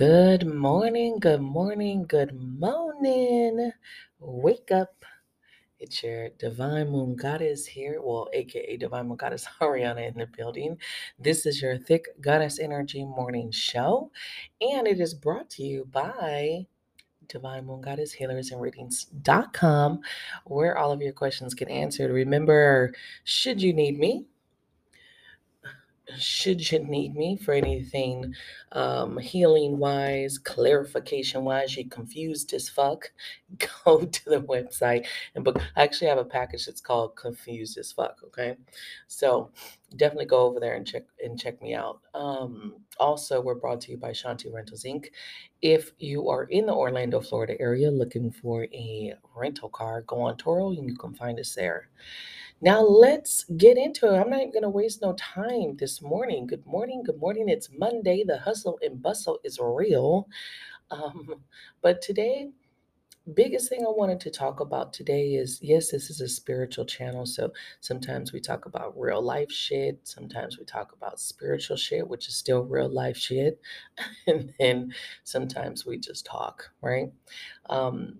Good morning, good morning, good morning. Wake up. It's your Divine Moon Goddess here, well, aka Divine Moon Goddess Ariana in the building. This is your Thick Goddess Energy Morning Show, and it is brought to you by Divine Moon Goddess Healers and Readings.com, where all of your questions get answered. Remember, should you need me, should you need me for anything um, healing wise, clarification wise, you're confused as fuck, go to the website and book. I actually have a package that's called Confused as Fuck. Okay, so definitely go over there and check and check me out. Um, also, we're brought to you by Shanti Rentals Inc. If you are in the Orlando, Florida area looking for a rental car, go on Turo and you can find us there. Now let's get into it. I'm not going to waste no time this morning. Good morning. Good morning. It's Monday. The hustle and bustle is real. Um, but today, biggest thing I wanted to talk about today is yes, this is a spiritual channel. So sometimes we talk about real life shit. Sometimes we talk about spiritual shit, which is still real life shit. and then sometimes we just talk, right? Um,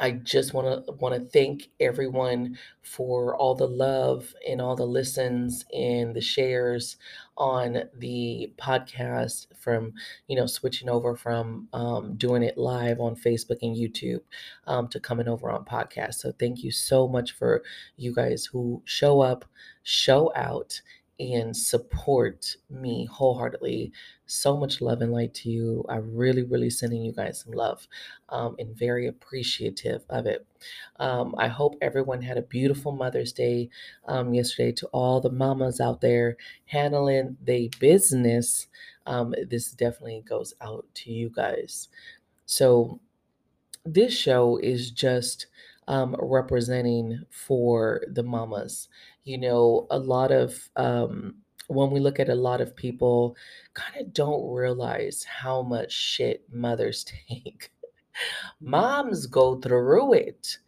I just want to want to thank everyone for all the love and all the listens and the shares on the podcast from you know switching over from um, doing it live on Facebook and YouTube um, to coming over on podcast. So thank you so much for you guys who show up, show out, and support me wholeheartedly. So much love and light to you. I really, really sending you guys some love um, and very appreciative of it. Um, I hope everyone had a beautiful Mother's Day um, yesterday to all the mamas out there handling the business. Um, this definitely goes out to you guys. So, this show is just um, representing for the mamas. You know, a lot of um, when we look at a lot of people, kind of don't realize how much shit mothers take. Moms go through it.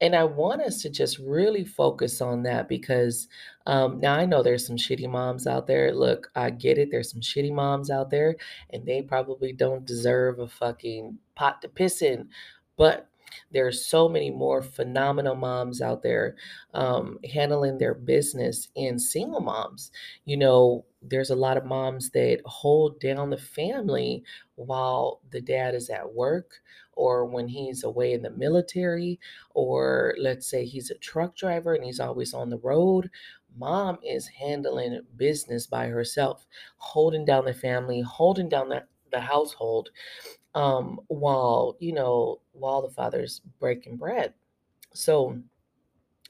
And I want us to just really focus on that because um, now I know there's some shitty moms out there. Look, I get it. There's some shitty moms out there, and they probably don't deserve a fucking pot to piss in. But there's so many more phenomenal moms out there um, handling their business and single moms. You know, there's a lot of moms that hold down the family while the dad is at work or when he's away in the military, or let's say he's a truck driver and he's always on the road. Mom is handling business by herself, holding down the family, holding down the, the household, um, while, you know, while the father's breaking bread. So,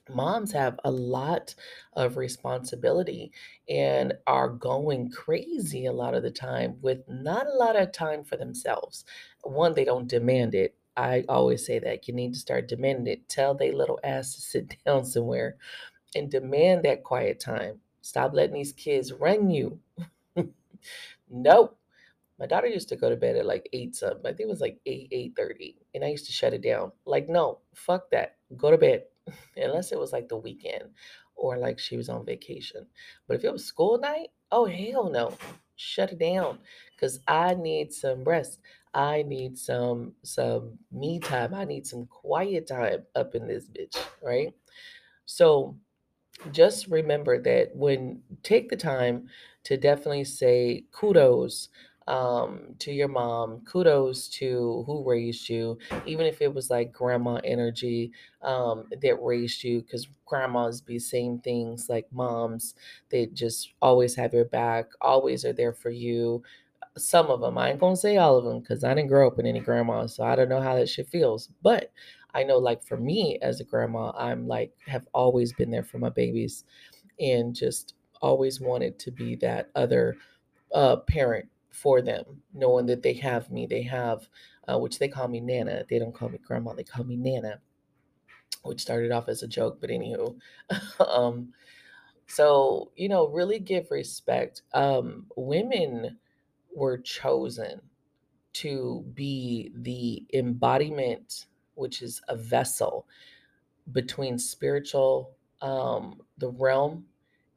moms have a lot of responsibility and are going crazy a lot of the time with not a lot of time for themselves. One, they don't demand it. I always say that you need to start demanding it. Tell they little ass to sit down somewhere and demand that quiet time. Stop letting these kids run you. nope. My daughter used to go to bed at like eight something. I think it was like eight, eight thirty. And I used to shut it down. Like, no, fuck that. Go to bed. unless it was like the weekend or like she was on vacation. But if it was school night, oh hell no, shut it down because I need some rest. I need some some me time. I need some quiet time up in this bitch, right? So just remember that when take the time to definitely say kudos um, to your mom. Kudos to who raised you, even if it was like grandma energy um, that raised you, because grandmas be saying things like moms. They just always have your back, always are there for you. Some of them, I ain't gonna say all of them, because I didn't grow up with any grandmas, so I don't know how that shit feels. But I know, like for me as a grandma, I'm like have always been there for my babies, and just always wanted to be that other uh, parent for them, knowing that they have me. They have, uh, which they call me Nana. They don't call me Grandma. They call me Nana, which started off as a joke, but anywho. um, so you know, really give respect. Um, women were chosen to be the embodiment, which is a vessel between spiritual, um, the realm,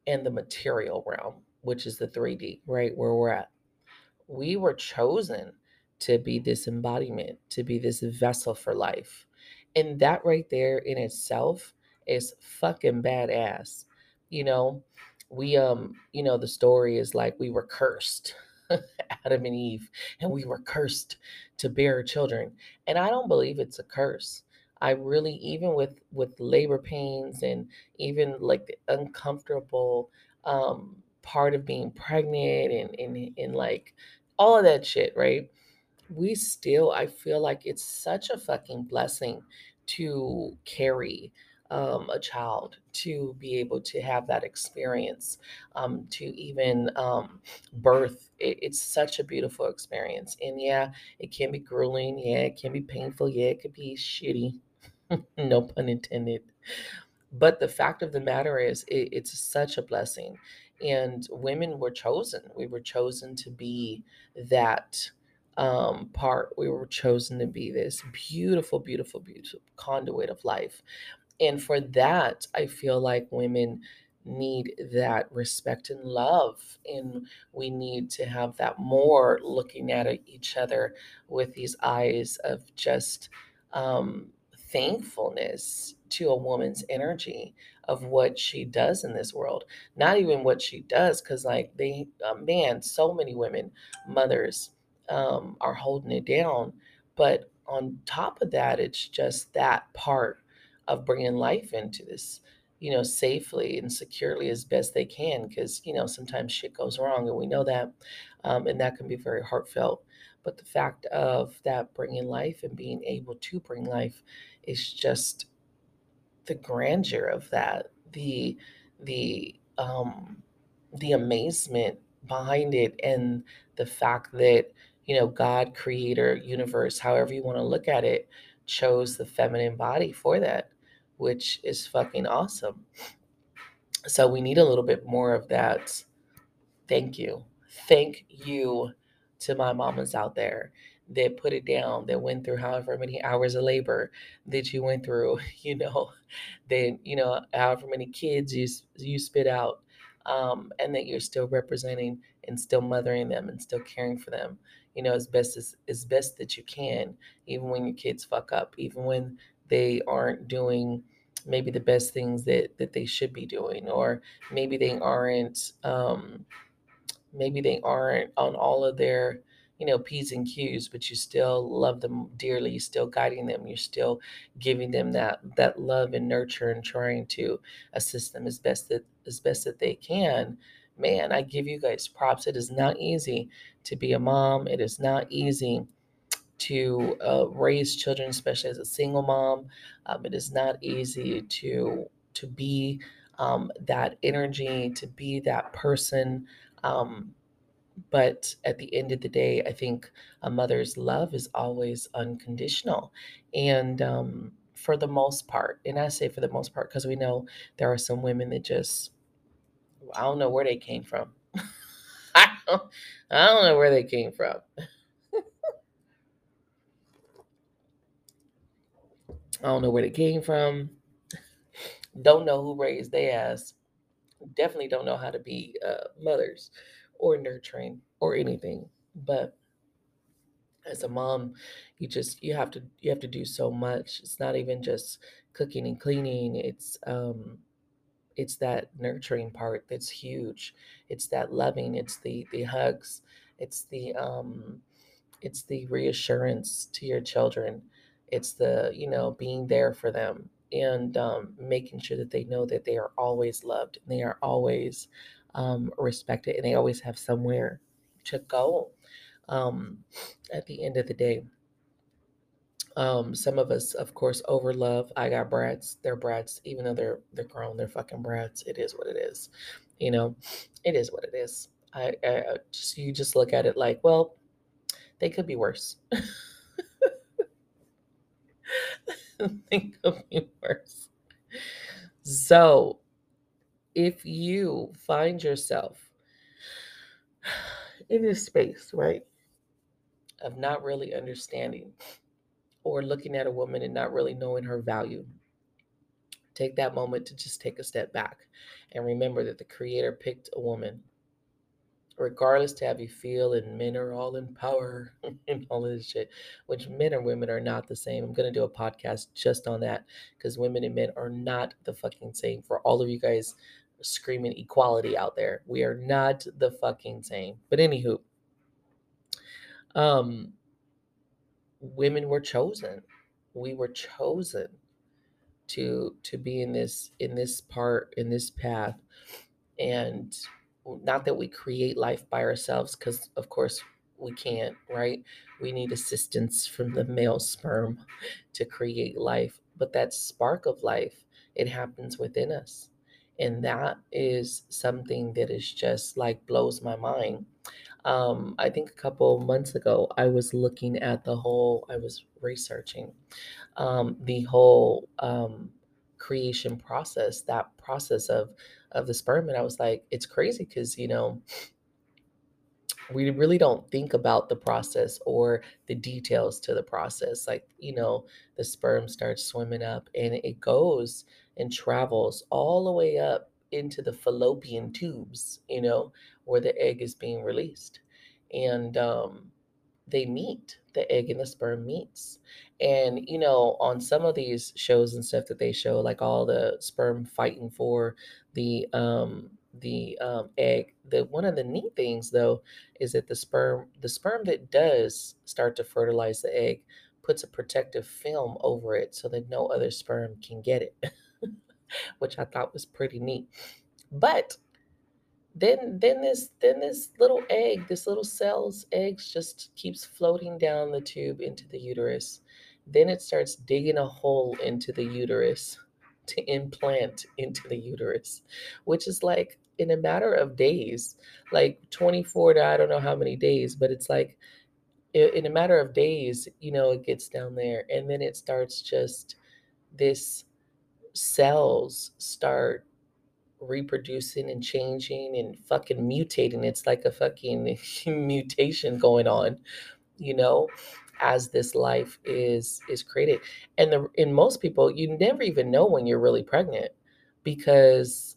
and the material realm, which is the 3D, right where we're at we were chosen to be this embodiment, to be this vessel for life. And that right there in itself is fucking badass. You know, we um, you know, the story is like we were cursed. Adam and Eve, and we were cursed to bear children. And I don't believe it's a curse. I really, even with with labor pains and even like the uncomfortable um, part of being pregnant and, and and like all of that shit, right? We still, I feel like it's such a fucking blessing to carry um, a child, to be able to have that experience, um, to even um, birth. It, it's such a beautiful experience. And yeah, it can be grueling. Yeah, it can be painful. Yeah, it could be shitty. no pun intended. But the fact of the matter is, it, it's such a blessing. And women were chosen. We were chosen to be that um, part. We were chosen to be this beautiful, beautiful, beautiful conduit of life. And for that, I feel like women need that respect and love. And we need to have that more looking at each other with these eyes of just um, thankfulness to a woman's energy of what she does in this world. Not even what she does, because, like, they, uh, man, so many women, mothers, um, are holding it down. But on top of that, it's just that part of bringing life into this, you know, safely and securely as best they can. Because, you know, sometimes shit goes wrong, and we know that. Um, and that can be very heartfelt. But the fact of that bringing life and being able to bring life is just the grandeur of that, the the um, the amazement behind it, and the fact that you know God, Creator, Universe, however you want to look at it, chose the feminine body for that, which is fucking awesome. So we need a little bit more of that. Thank you. Thank you to my mamas out there that put it down, that went through however many hours of labor that you went through, you know, that, you know, however many kids you, you spit out, um, and that you're still representing and still mothering them and still caring for them, you know, as best as, as best that you can, even when your kids fuck up, even when they aren't doing maybe the best things that, that they should be doing, or maybe they aren't, um, maybe they aren't on all of their you know p's and q's but you still love them dearly you're still guiding them you're still giving them that that love and nurture and trying to assist them as best that as best that they can. Man i give you guys props. It is not easy to be a mom. It is not easy to uh, raise children especially as a single mom. Um, it is not easy to to be um, that energy to be that person. Um, but at the end of the day, I think a mother's love is always unconditional. And um, for the most part, and I say for the most part because we know there are some women that just, I don't know where they came from. I, don't, I don't know where they came from. I don't know where they came from. Don't know who raised their ass. Definitely don't know how to be uh, mothers or nurturing or anything. But as a mom, you just you have to you have to do so much. It's not even just cooking and cleaning. It's um it's that nurturing part that's huge. It's that loving, it's the the hugs, it's the um it's the reassurance to your children. It's the, you know, being there for them and um, making sure that they know that they are always loved and they are always um, respected and they always have somewhere to go um, at the end of the day. Um, some of us, of course, over love. I got brats. They're brats, even though they're they're grown. They're fucking brats. It is what it is. You know, it is what it is. I, I just you just look at it like, well, they could be worse. they could be worse. So if you find yourself in this space, right, of not really understanding or looking at a woman and not really knowing her value, take that moment to just take a step back and remember that the Creator picked a woman. regardless to have you feel and men are all in power and all this shit which men and women are not the same i'm going to do a podcast just on that because women and men are not the fucking same for all of you guys screaming equality out there. We are not the fucking same. But anywho um women were chosen. We were chosen to to be in this in this part in this path. And not that we create life by ourselves because of course we can't right? We need assistance from the male sperm to create life. But that spark of life it happens within us and that is something that is just like blows my mind. Um, i think a couple months ago i was looking at the whole i was researching um, the whole um, creation process that process of of the sperm and i was like it's crazy because you know we really don't think about the process or the details to the process like you know the sperm starts swimming up and it goes and travels all the way up into the fallopian tubes you know where the egg is being released. And um they meet the egg and the sperm meets. And you know on some of these shows and stuff that they show like all the sperm fighting for the um the um egg the one of the neat things though is that the sperm the sperm that does start to fertilize the egg puts a protective film over it so that no other sperm can get it which i thought was pretty neat. But then then this then this little egg this little cell's eggs just keeps floating down the tube into the uterus. Then it starts digging a hole into the uterus to implant into the uterus which is like in a matter of days like 24 to i don't know how many days but it's like in a matter of days you know it gets down there. And then it starts just this cells start reproducing and changing and fucking mutating. It's like a fucking mutation going on, you know, as this life is is created. And the in most people, you never even know when you're really pregnant because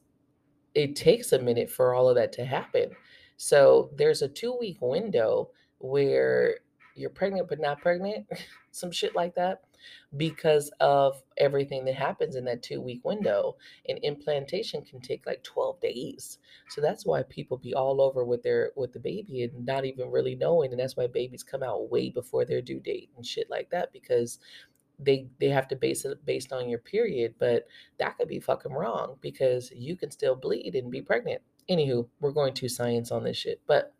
it takes a minute for all of that to happen. So there's a two week window where you're pregnant but not pregnant, some shit like that because of everything that happens in that two week window. And implantation can take like 12 days. So that's why people be all over with their with the baby and not even really knowing. And that's why babies come out way before their due date and shit like that because they they have to base it based on your period, but that could be fucking wrong because you can still bleed and be pregnant. Anywho, we're going to science on this shit, but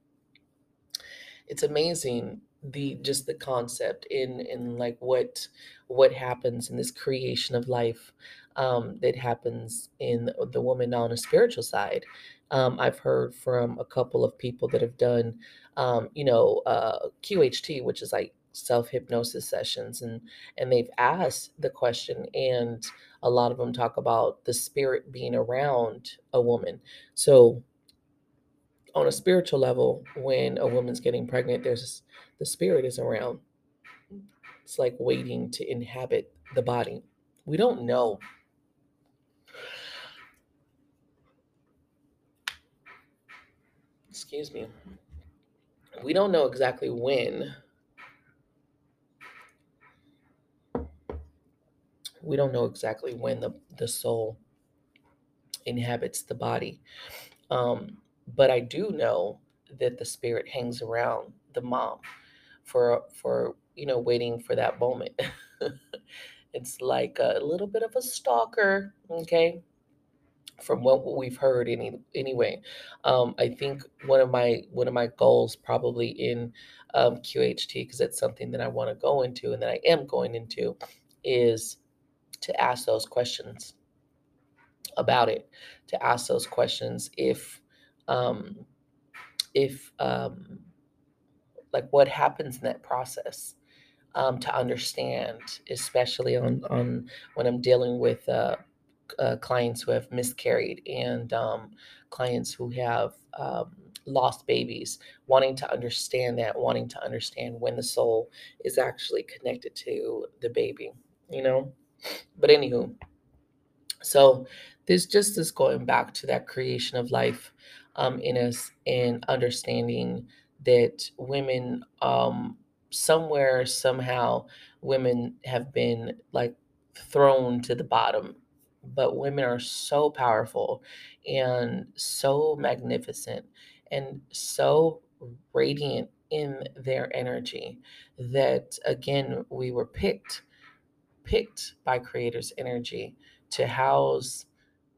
it's amazing the just the concept in in like what what happens in this creation of life um, that happens in the woman on a spiritual side. Um, I've heard from a couple of people that have done, um, you know, uh, QHT, which is like self hypnosis sessions, and and they've asked the question, and a lot of them talk about the spirit being around a woman. So on a spiritual level, when a woman's getting pregnant, there's the spirit is around. It's like waiting to inhabit the body. We don't know. Excuse me. We don't know exactly when. We don't know exactly when the, the soul inhabits the body. Um, but I do know that the spirit hangs around the mom for for you know waiting for that moment. it's like a little bit of a stalker, okay? From what we've heard, any anyway, um, I think one of my one of my goals probably in um, QHT because it's something that I want to go into and that I am going into is to ask those questions about it, to ask those questions if um, if um, like what happens in that process um, to understand, especially on on when I'm dealing with uh, uh, clients who have miscarried and um, clients who have um, lost babies, wanting to understand that, wanting to understand when the soul is actually connected to the baby, you know. But anywho, so this just is going back to that creation of life um, in us and understanding that women, um, somewhere, somehow, women have been like thrown to the bottom. But women are so powerful and so magnificent and so radiant in their energy that, again, we were picked picked by creator's energy to house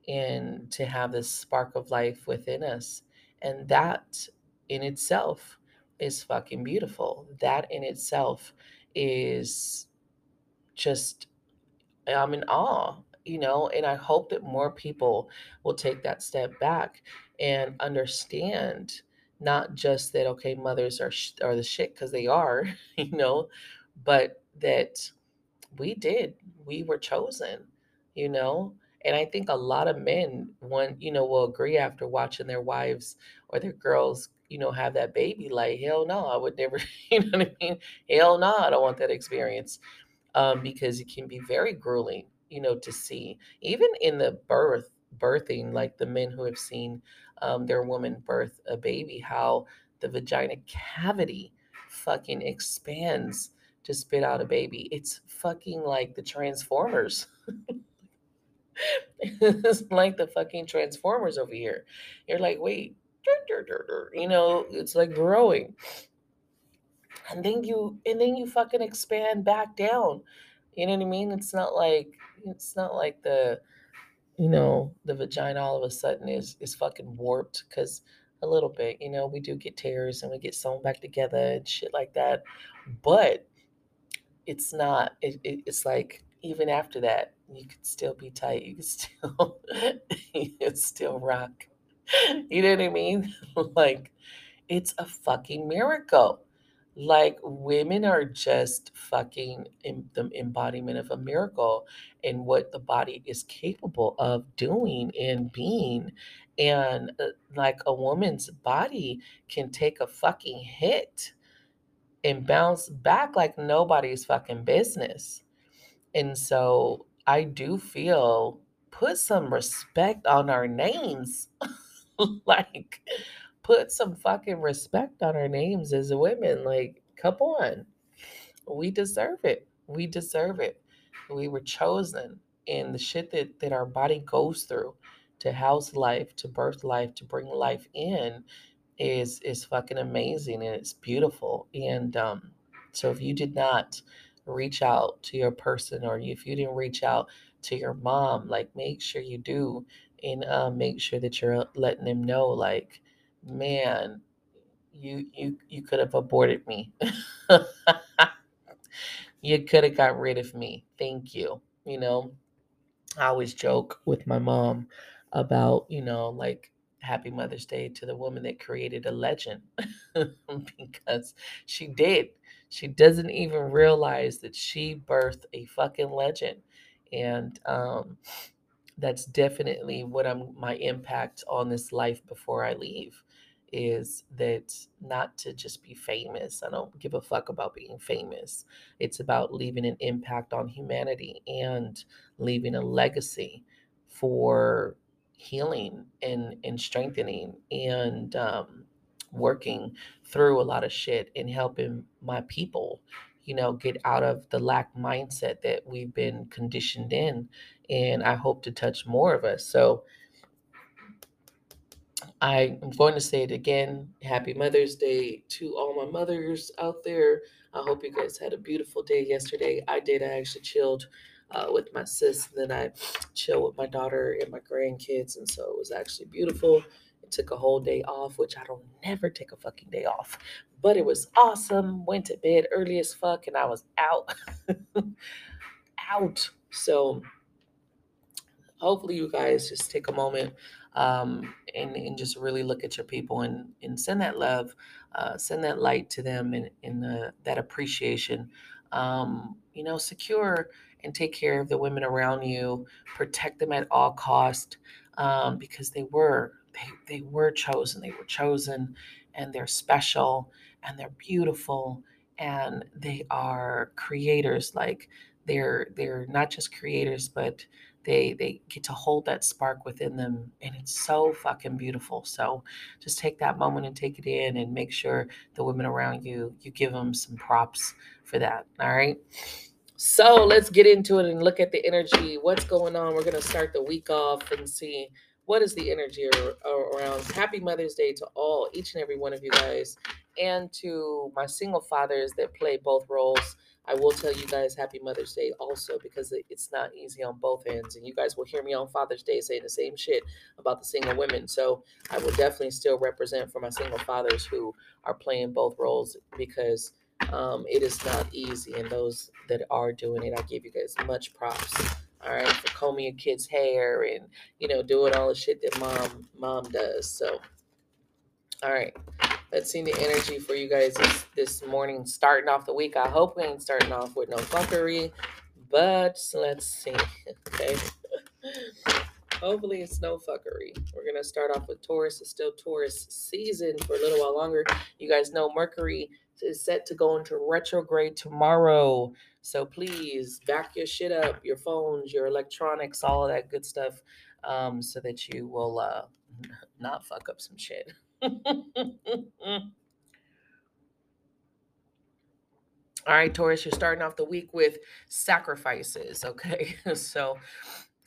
and to have this spark of life within us. And that in itself is fucking beautiful. That in itself is just, I'm in awe, you know, and I hope that more people will take that step back and understand not just that, okay, mothers are, sh- are the shit because they are, you know, but that we did. We were chosen, you know? And I think a lot of men want, you know, will agree after watching their wives or their girls, you know, have that baby. Like, hell no, I would never, you know what I mean? Hell no, I don't want that experience. Um, because it can be very grueling, you know, to see. Even in the birth, birthing, like the men who have seen um, their woman birth a baby, how the vagina cavity fucking expands to spit out a baby. It's fucking like the Transformers. it's like the fucking Transformers over here. You're like, wait, you know, it's like growing. And then you and then you fucking expand back down. You know what I mean? It's not like it's not like the you know, the vagina all of a sudden is is fucking warped because a little bit, you know, we do get tears and we get sewn back together and shit like that. But it's not it, it, it's like even after that you could still be tight you could still you could still rock. You know what i mean? Like it's a fucking miracle. Like women are just fucking in the embodiment of a miracle and what the body is capable of doing and being. And uh, like a woman's body can take a fucking hit and bounce back like nobody's fucking business. And so I do feel put some respect on our names. like put some fucking respect on our names as women. Like, come on. We deserve it. We deserve it. We were chosen. And the shit that, that our body goes through to house life, to birth life, to bring life in is is fucking amazing and it's beautiful. And um, so if you did not reach out to your person or if you didn't reach out to your mom, like make sure you do and uh, make sure that you're letting them know, like, man, you you you could have aborted me. you could have got rid of me. Thank you. You know, I always joke with my mom about, you know, like happy Mother's Day to the woman that created a legend because she did. She doesn't even realize that she birthed a fucking legend. And um, that's definitely what I'm my impact on this life before I leave is that not to just be famous. I don't give a fuck about being famous. It's about leaving an impact on humanity and leaving a legacy for healing and, and strengthening and um, working through a lot of shit and helping my people, you know, get out of the lack mindset that we've been conditioned in. And I hope to touch more of us. So, I am going to say it again. Happy Mother's Day to all my mothers out there. I hope you guys had a beautiful day yesterday. I did. I actually chilled uh, with my sis, and then I chilled with my daughter and my grandkids, and so it was actually beautiful. Took a whole day off, which I don't never take a fucking day off, but it was awesome. Went to bed early as fuck, and I was out, out. So hopefully you guys just take a moment um, and, and just really look at your people and, and send that love, uh, send that light to them and, and uh, that appreciation. Um, you know, secure and take care of the women around you, protect them at all cost um, because they were they, they were chosen. They were chosen and they're special and they're beautiful and they are creators like they're they're not just creators, but they they get to hold that spark within them and it's so fucking beautiful. So just take that moment and take it in and make sure the women around you you give them some props for that all right? So let's get into it and look at the energy. What's going on? We're going to start the week off and see what is the energy around happy mother's day to all each and every one of you guys and to my single fathers that play both roles I will tell you guys happy Mother's Day also because it's not easy on both ends. And you guys will hear me on Father's Day saying the same shit about the single women. So I will definitely still represent for my single fathers who are playing both roles because um, it is not easy. And those that are doing it, I give you guys much props. All right, for combing your kids' hair and you know doing all the shit that mom mom does. So, all right. Let's see the energy for you guys this, this morning, starting off the week. I hope we ain't starting off with no fuckery, but let's see. Okay. Hopefully it's no fuckery. We're gonna start off with Taurus. It's still Taurus season for a little while longer. You guys know Mercury is set to go into retrograde tomorrow. So please back your shit up, your phones, your electronics, all of that good stuff, um, so that you will uh, not fuck up some shit. All right, Taurus, you're starting off the week with sacrifices. Okay. so,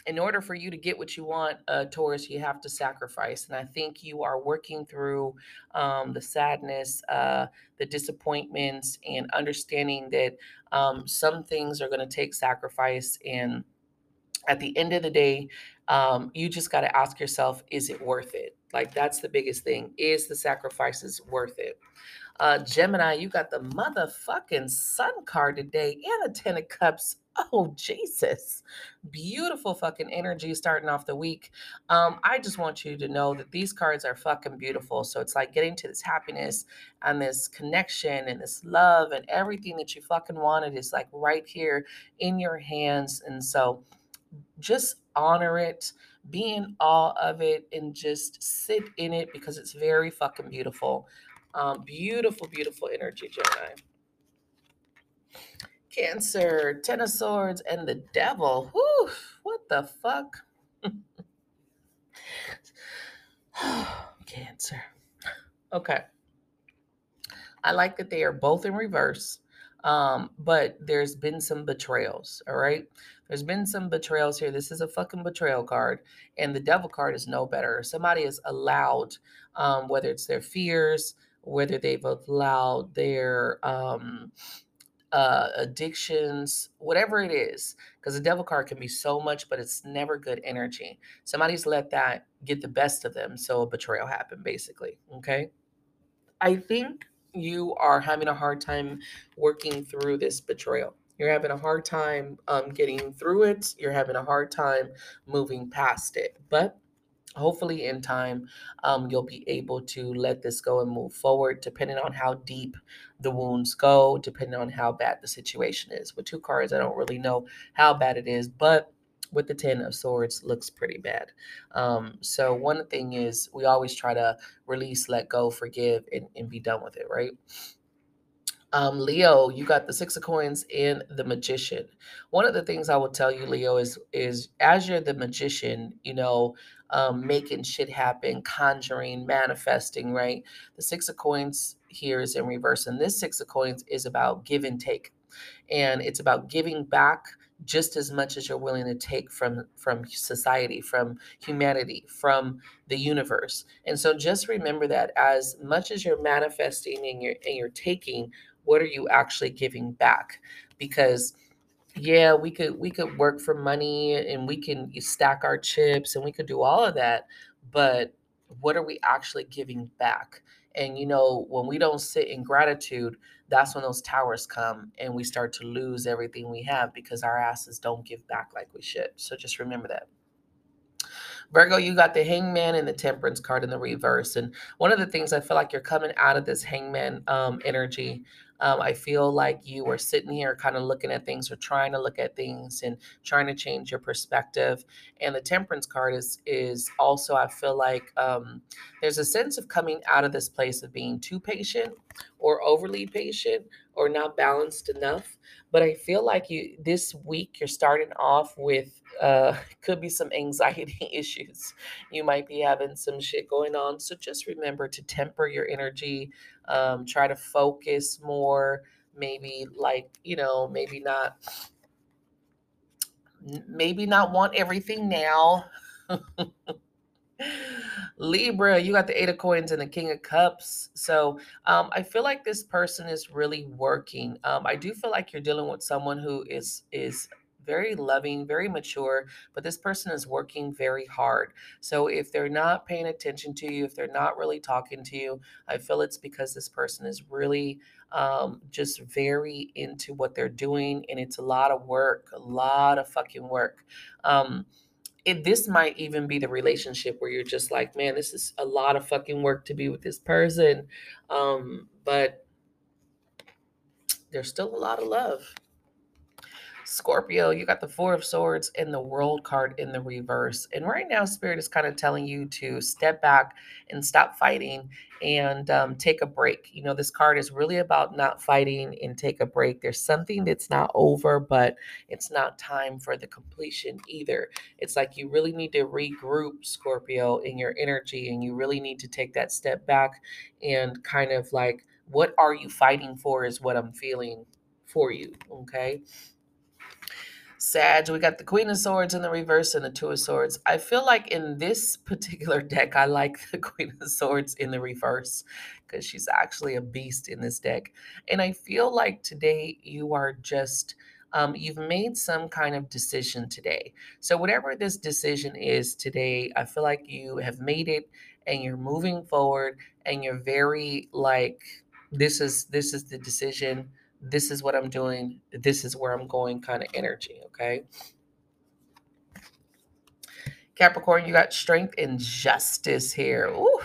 in order for you to get what you want, uh, Taurus, you have to sacrifice. And I think you are working through um, the sadness, uh, the disappointments, and understanding that um, some things are going to take sacrifice. And at the end of the day, um, you just got to ask yourself, is it worth it? Like that's the biggest thing. Is the sacrifices worth it? Uh, Gemini, you got the motherfucking sun card today and a ten of cups. Oh Jesus, beautiful fucking energy starting off the week. Um, I just want you to know that these cards are fucking beautiful. So it's like getting to this happiness and this connection and this love and everything that you fucking wanted is like right here in your hands. And so just honor it be in awe of it and just sit in it because it's very fucking beautiful. Um, beautiful, beautiful energy, Gemini. Cancer, Ten of Swords, and the Devil. Whew, what the fuck? Cancer. Okay. I like that they are both in reverse, um, but there's been some betrayals. All right. There's been some betrayals here. This is a fucking betrayal card, and the devil card is no better. Somebody has allowed, um, whether it's their fears, whether they've allowed their um, uh, addictions, whatever it is, because the devil card can be so much, but it's never good energy. Somebody's let that get the best of them, so a betrayal happened, basically. Okay. I think you are having a hard time working through this betrayal. You're having a hard time um, getting through it. You're having a hard time moving past it. But hopefully, in time, um, you'll be able to let this go and move forward, depending on how deep the wounds go, depending on how bad the situation is. With two cards, I don't really know how bad it is, but with the Ten of Swords looks pretty bad. Um, so one thing is we always try to release, let go, forgive, and, and be done with it, right? Um, Leo, you got the six of coins and the magician. One of the things I will tell you, Leo, is is as you're the magician, you know, um, making shit happen, conjuring, manifesting, right? The six of coins here is in reverse, and this six of coins is about give and take, and it's about giving back just as much as you're willing to take from from society from humanity from the universe and so just remember that as much as you're manifesting and you're and you're taking what are you actually giving back because yeah we could we could work for money and we can stack our chips and we could do all of that but what are we actually giving back and you know when we don't sit in gratitude that's when those towers come and we start to lose everything we have because our asses don't give back like we should so just remember that Virgo, you got the hangman and the temperance card in the reverse. And one of the things I feel like you're coming out of this hangman um, energy. Um, I feel like you are sitting here kind of looking at things or trying to look at things and trying to change your perspective. And the temperance card is is also I feel like um, there's a sense of coming out of this place of being too patient or overly patient or not balanced enough. but I feel like you this week you're starting off with uh could be some anxiety issues. You might be having some shit going on. So just remember to temper your energy, um, try to focus more, maybe like, you know, maybe not maybe not want everything now. Libra, you got the Eight of Coins and the King of Cups. So um, I feel like this person is really working. Um, I do feel like you're dealing with someone who is is very loving, very mature, but this person is working very hard. So if they're not paying attention to you, if they're not really talking to you, I feel it's because this person is really um, just very into what they're doing, and it's a lot of work, a lot of fucking work. Um, it, this might even be the relationship where you're just like, man, this is a lot of fucking work to be with this person. Um, but there's still a lot of love. Scorpio, you got the Four of Swords and the World card in the reverse. And right now, Spirit is kind of telling you to step back and stop fighting and um, take a break. You know, this card is really about not fighting and take a break. There's something that's not over, but it's not time for the completion either. It's like you really need to regroup, Scorpio, in your energy, and you really need to take that step back and kind of like, what are you fighting for is what I'm feeling for you. Okay. Sag, we got the Queen of Swords in the reverse and the Two of Swords. I feel like in this particular deck, I like the Queen of Swords in the reverse because she's actually a beast in this deck. And I feel like today you are just, um, you've made some kind of decision today. So, whatever this decision is today, I feel like you have made it and you're moving forward and you're very like, this is this is the decision this is what I'm doing, this is where I'm going kind of energy, okay? Capricorn, you got strength and justice here. Ooh,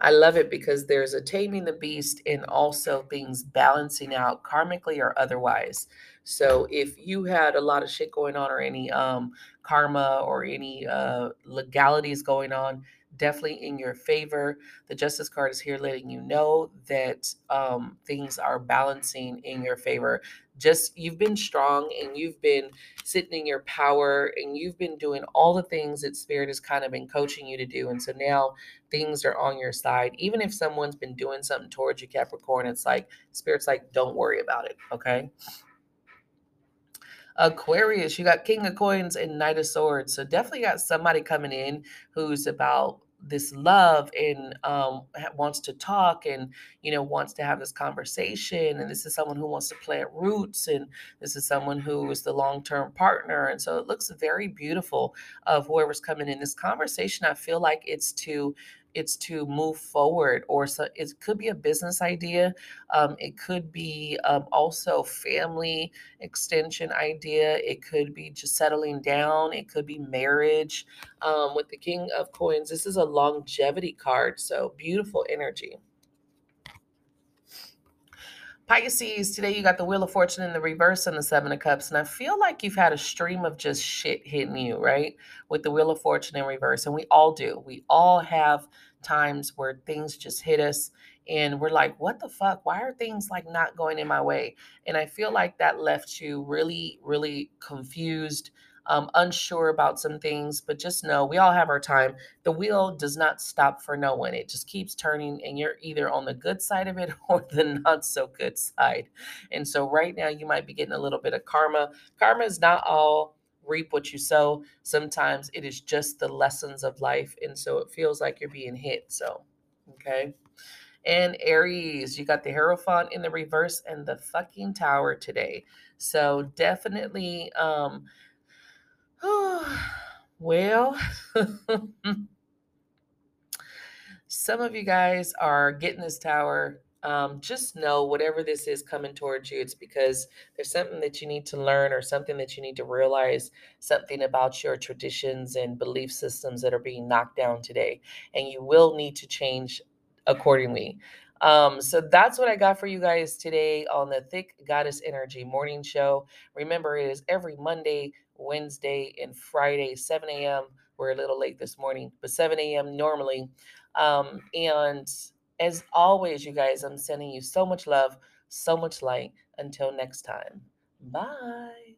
I love it because there's a taming the beast and also things balancing out karmically or otherwise. So if you had a lot of shit going on or any um karma or any uh legalities going on, definitely in your favor. The Justice card is here letting you know that um, things are balancing in your favor. Just you've been strong and you've been sitting in your power and you've been doing all the things that Spirit has kind of been coaching you to do. And so now things are on your side. Even if someone's been doing something towards you, Capricorn, it's like Spirit's like, don't worry about it. Okay. Aquarius, you got King of Coins and Knight of Swords. So definitely got somebody coming in who's about this love and um, wants to talk and you know wants to have this conversation and this is someone who wants to plant roots and this is someone who is the long-term partner and so it looks very beautiful of whoever's coming in. This conversation i feel like it's to it's to move forward or so it could be a business idea um, it could be um, also family extension idea it could be just settling down it could be marriage um, with the king of coins. This is a longevity card so beautiful energy Pisces, today you got the Wheel of Fortune in the reverse and the Seven of Cups. And I feel like you've had a stream of just shit hitting you, right? With the Wheel of Fortune in reverse. And we all do. We all have times where things just hit us and we're like, what the fuck? Why are things like not going in my way? And I feel like that left you really, really confused, um, unsure about some things, but just know we all have our time. The wheel does not stop for no one. It just keeps turning, and you're either on the good side of it or the not so good side. And so, right now, you might be getting a little bit of karma. Karma is not all reap what you sow. Sometimes it is just the lessons of life. And so, it feels like you're being hit. So, okay. And Aries, you got the Hierophant in the reverse and the fucking tower today. So definitely um well, some of you guys are getting this tower. Um, just know whatever this is coming towards you, it's because there's something that you need to learn or something that you need to realize, something about your traditions and belief systems that are being knocked down today. And you will need to change accordingly. Um, so that's what I got for you guys today on the Thick Goddess Energy Morning Show. Remember, it is every Monday, Wednesday, and Friday, 7 a.m. We're a little late this morning, but 7 a.m. normally. Um, and as always, you guys, I'm sending you so much love, so much light. Until next time, bye.